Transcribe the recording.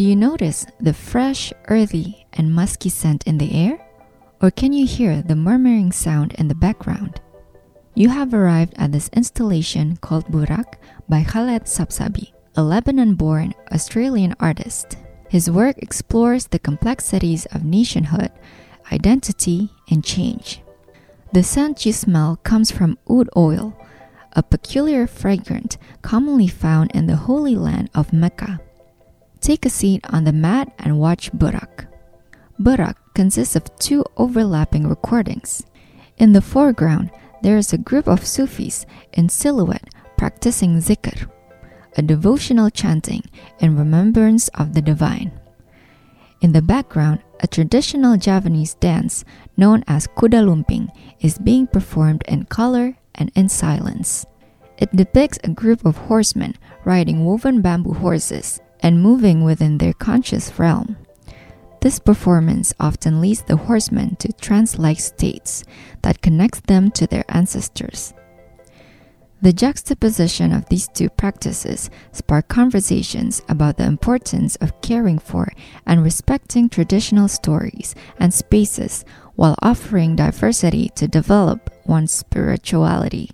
Do you notice the fresh, earthy, and musky scent in the air? Or can you hear the murmuring sound in the background? You have arrived at this installation called Buraq by Khaled Sabsabi, a Lebanon born Australian artist. His work explores the complexities of nationhood, identity, and change. The scent you smell comes from oud oil, a peculiar fragrant commonly found in the Holy Land of Mecca. Take a seat on the mat and watch Buraq. Buraq consists of two overlapping recordings. In the foreground, there is a group of Sufis in silhouette practicing zikr, a devotional chanting in remembrance of the divine. In the background, a traditional Javanese dance known as kuda lumping is being performed in color and in silence. It depicts a group of horsemen riding woven bamboo horses and moving within their conscious realm. This performance often leads the horsemen to trance-like states that connects them to their ancestors. The juxtaposition of these two practices spark conversations about the importance of caring for and respecting traditional stories and spaces while offering diversity to develop one's spirituality.